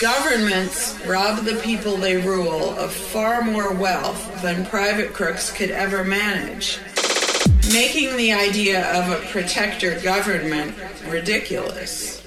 Governments rob the people they rule of far more wealth than private crooks could ever manage, making the idea of a protector government ridiculous.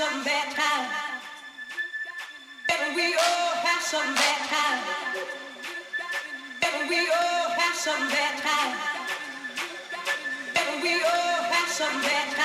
some bad time. And we all have some bad time. And we all have some bad time. And we all have some bad time.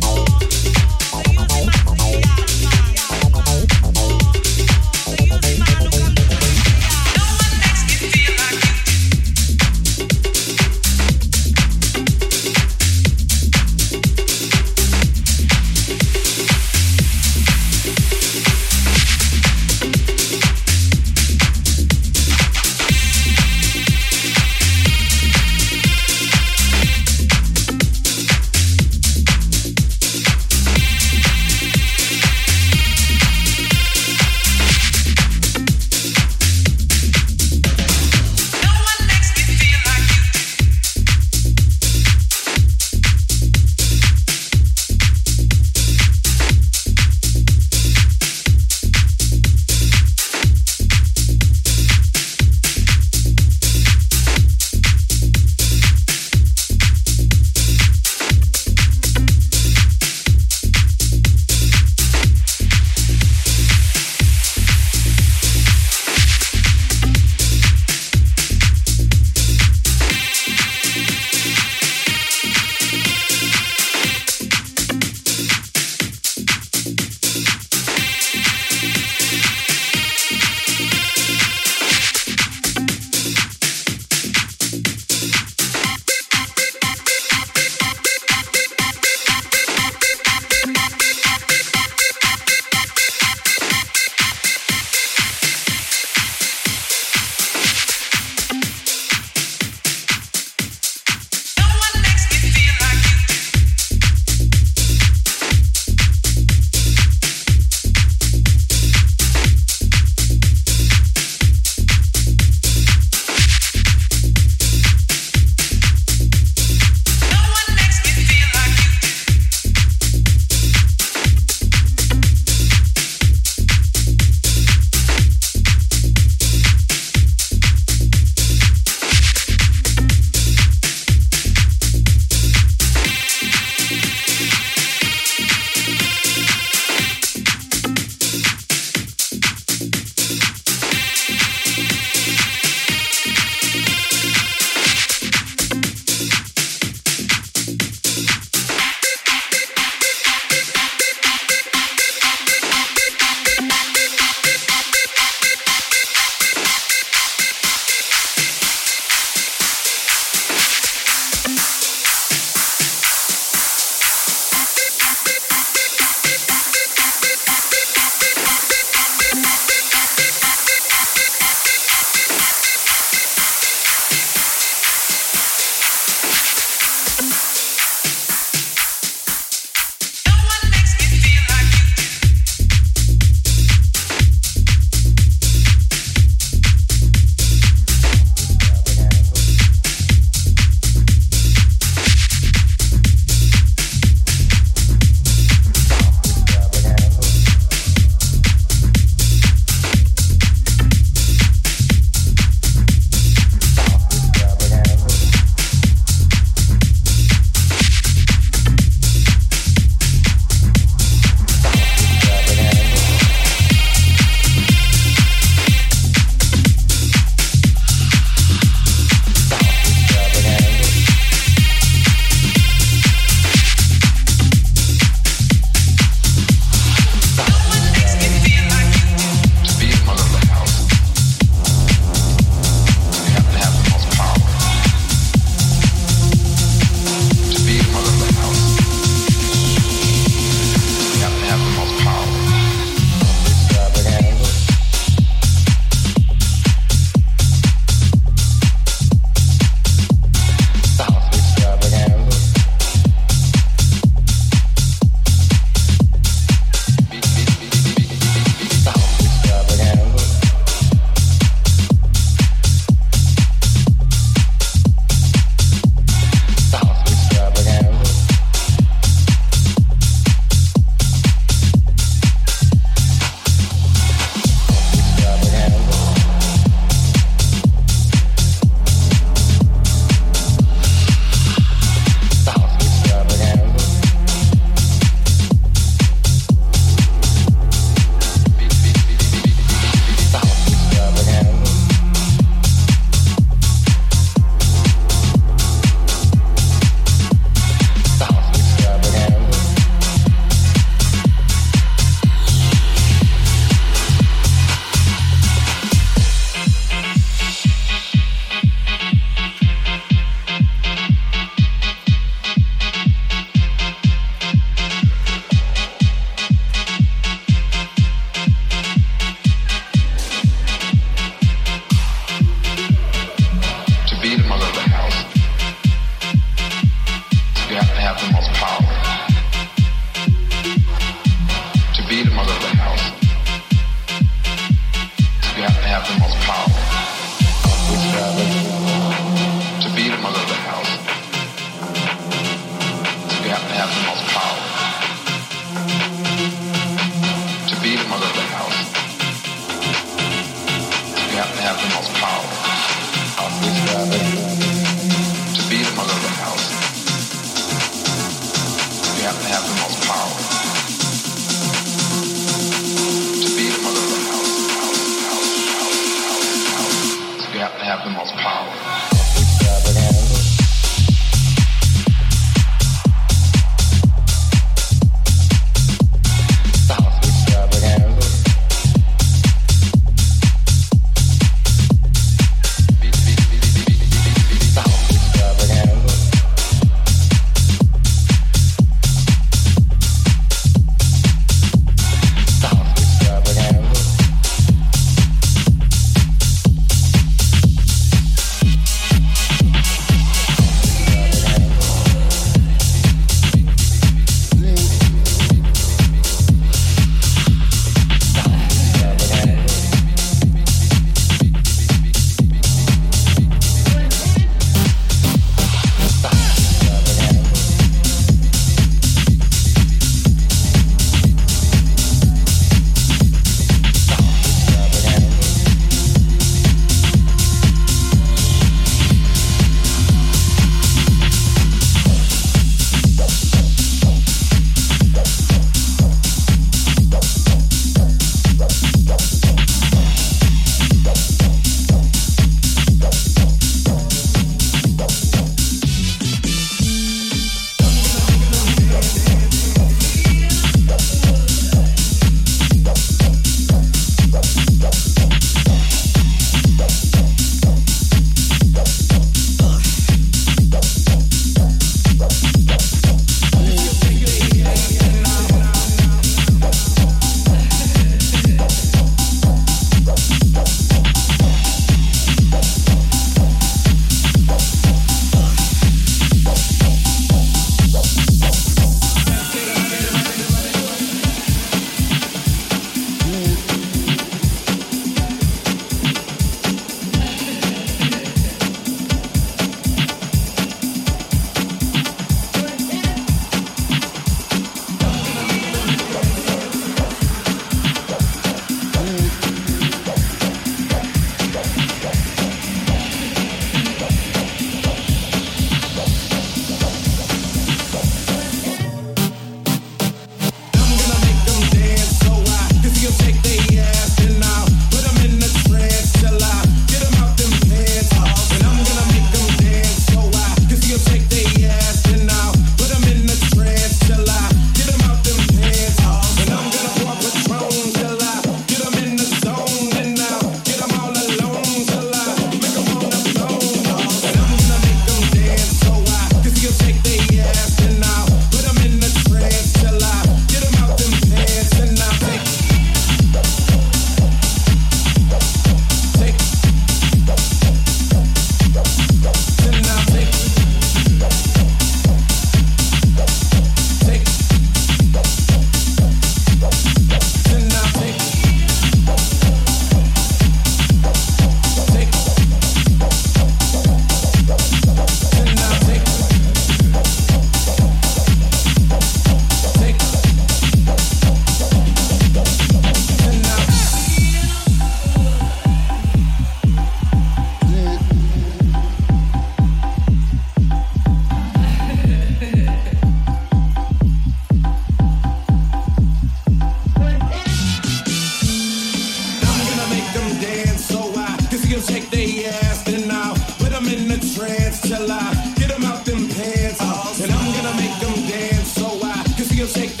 Take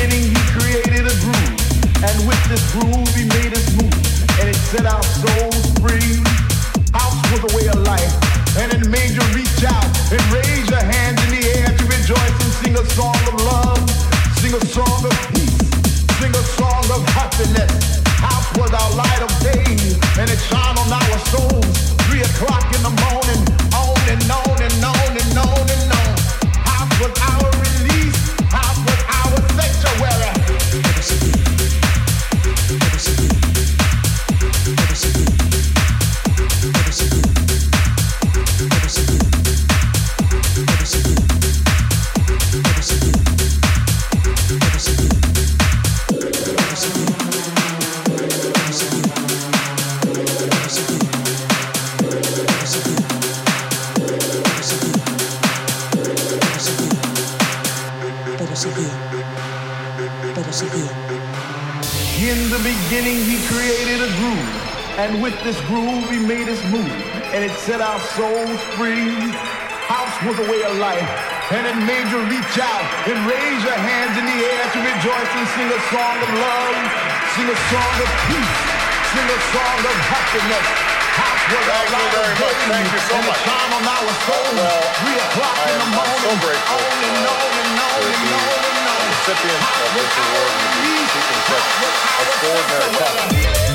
beginning, he created a groove, and with this groove, he made us move, and it set our souls free. House was a way of life, and it made you reach out and raise your hands in the air to rejoice and sing a song of love, sing a song of peace, sing a song of happiness. House was our light of day, and it shone on our souls. Three o'clock in the morning, on and on and on and on and on. House was our and with this groove, he made us move, and it set our souls free. House was a way of life, and it made you reach out and raise your hands in the air to rejoice and sing a song of love, sing a song of peace, sing a song of happiness. House was Thank you very much. Thank you so much. shone on our souls. Well, Three o'clock in the I'm so morning, grateful, on and on and on and on and on. recipient House of this award our and release. keeping such House was our extraordinary talent.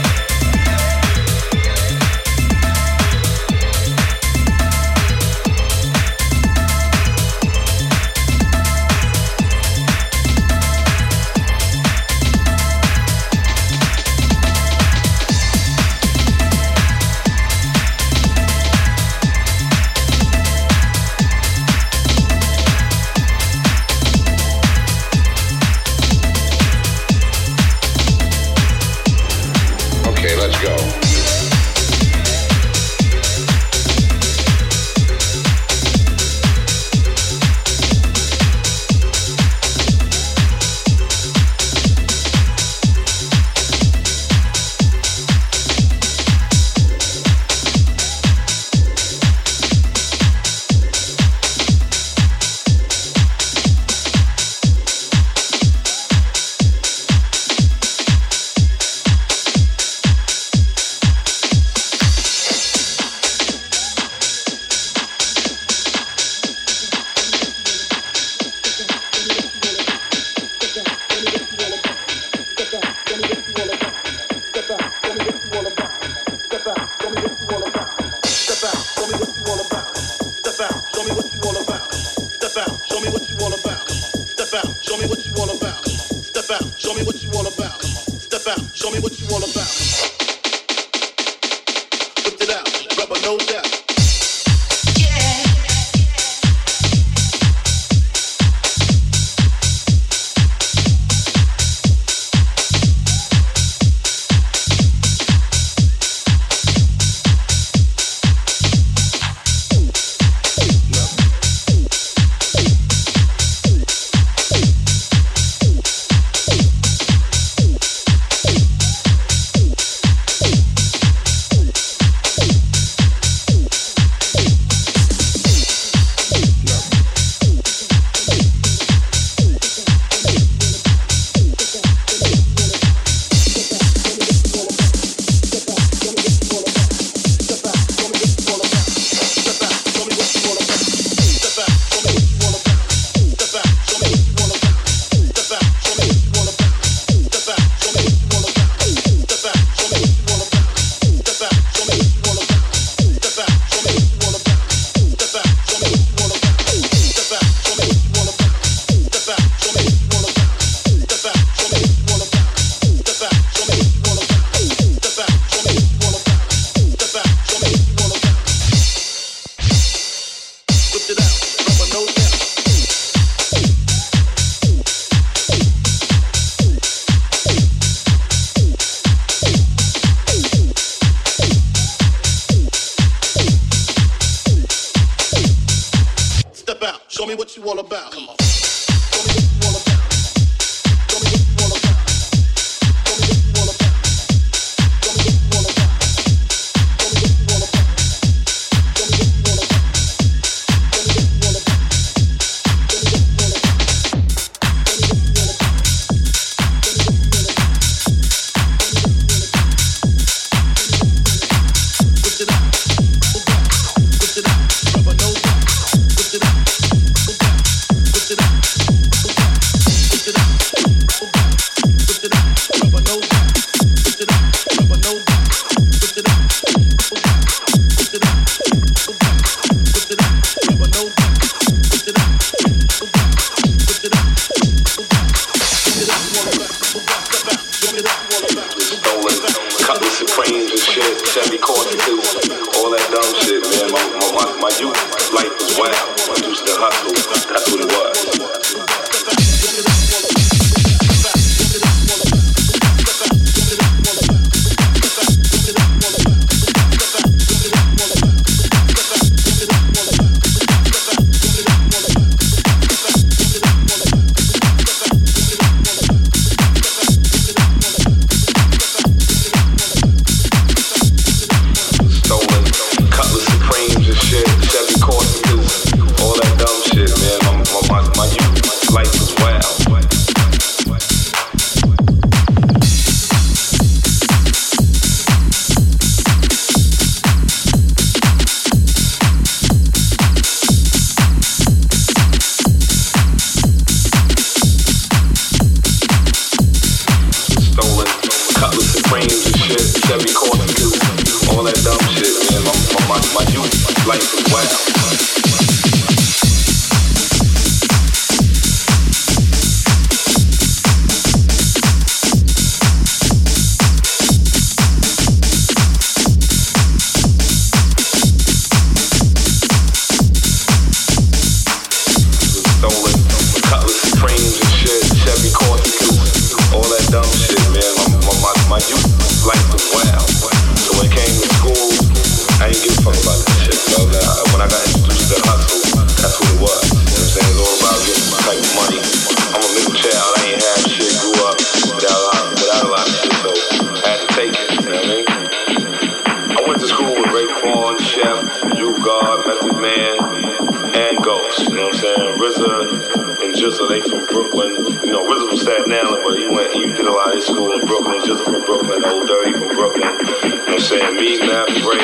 back now, but you went, you did a lot of school in Brooklyn, just from Brooklyn, old dirty from Brooklyn. You know what I'm saying? Me, Matt, Ray,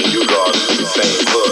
and you guys the same hood.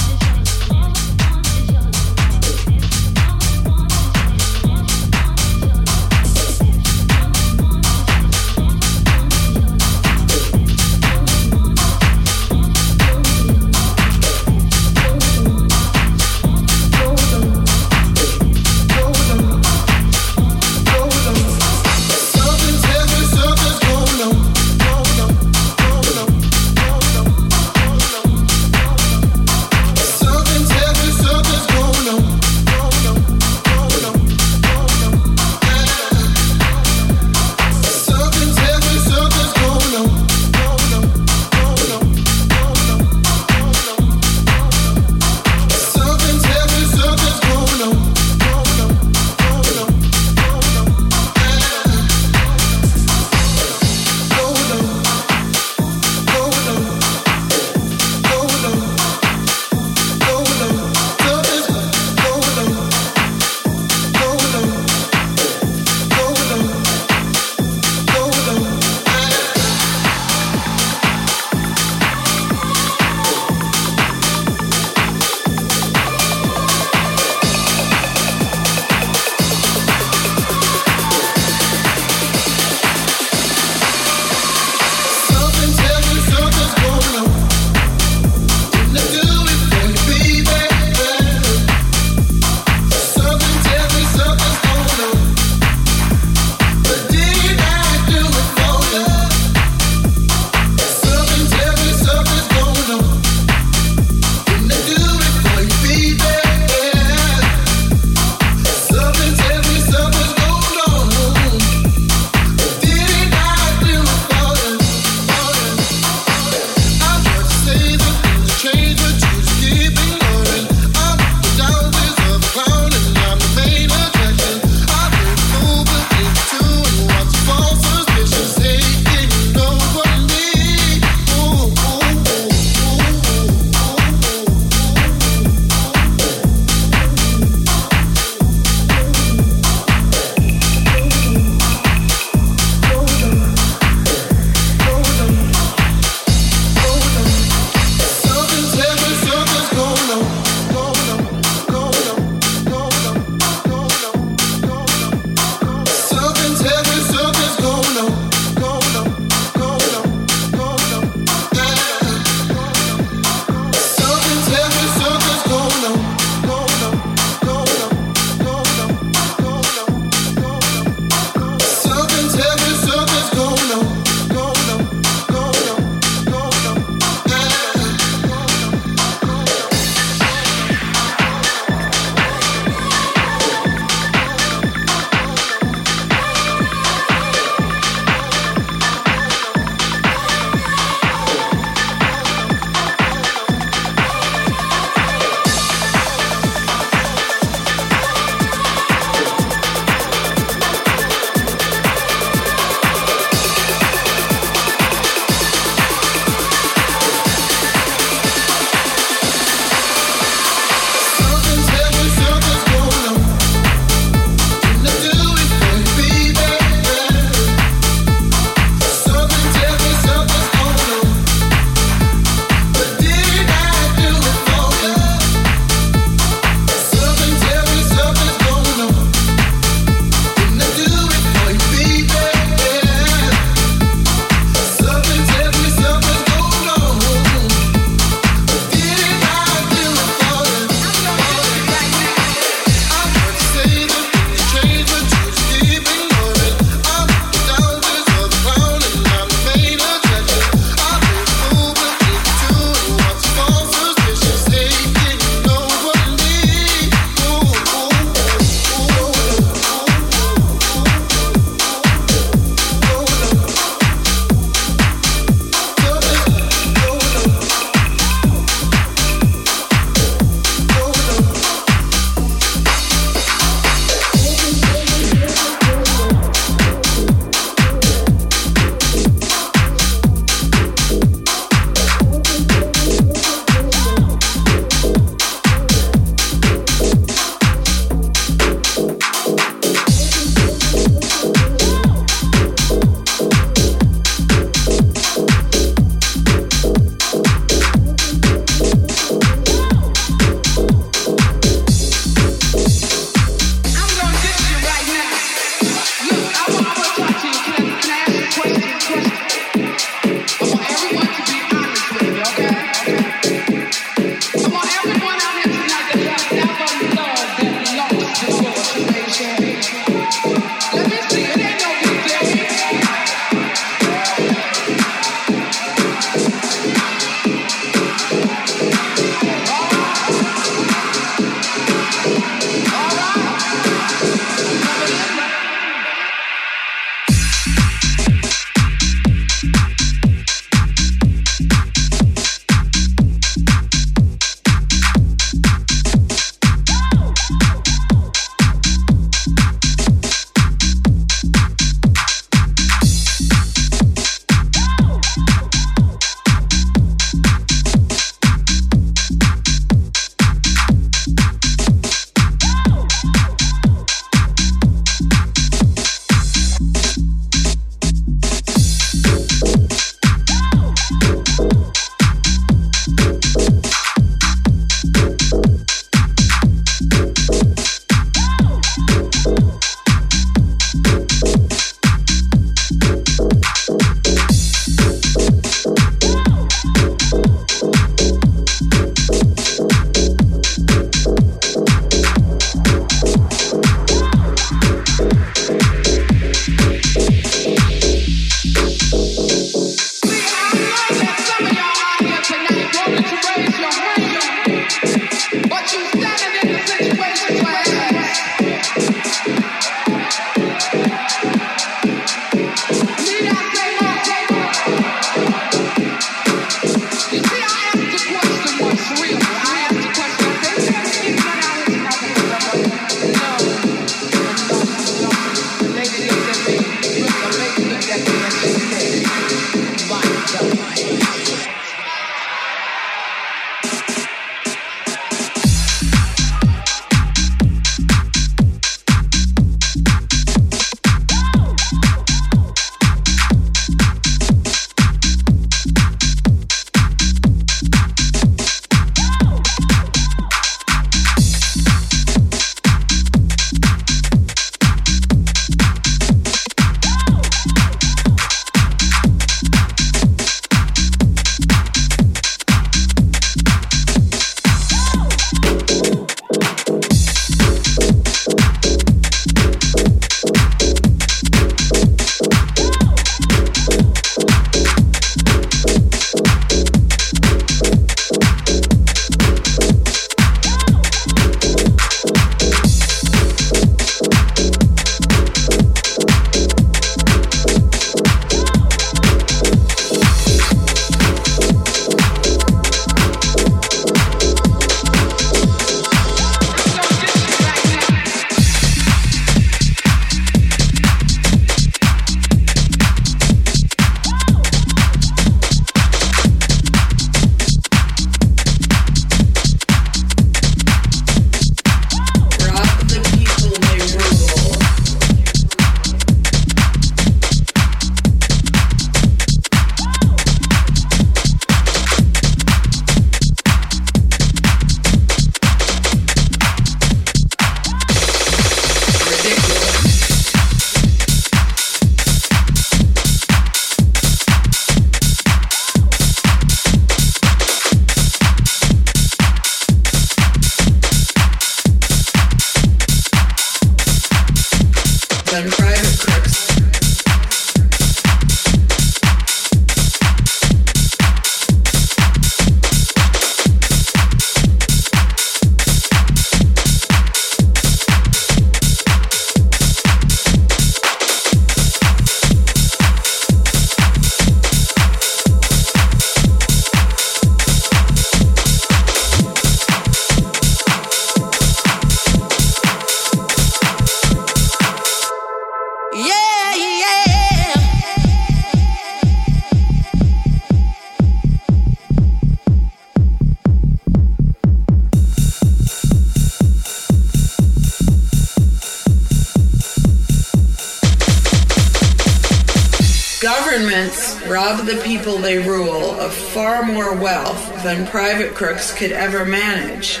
than private crooks could ever manage,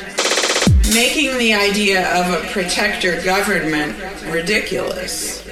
making the idea of a protector government ridiculous.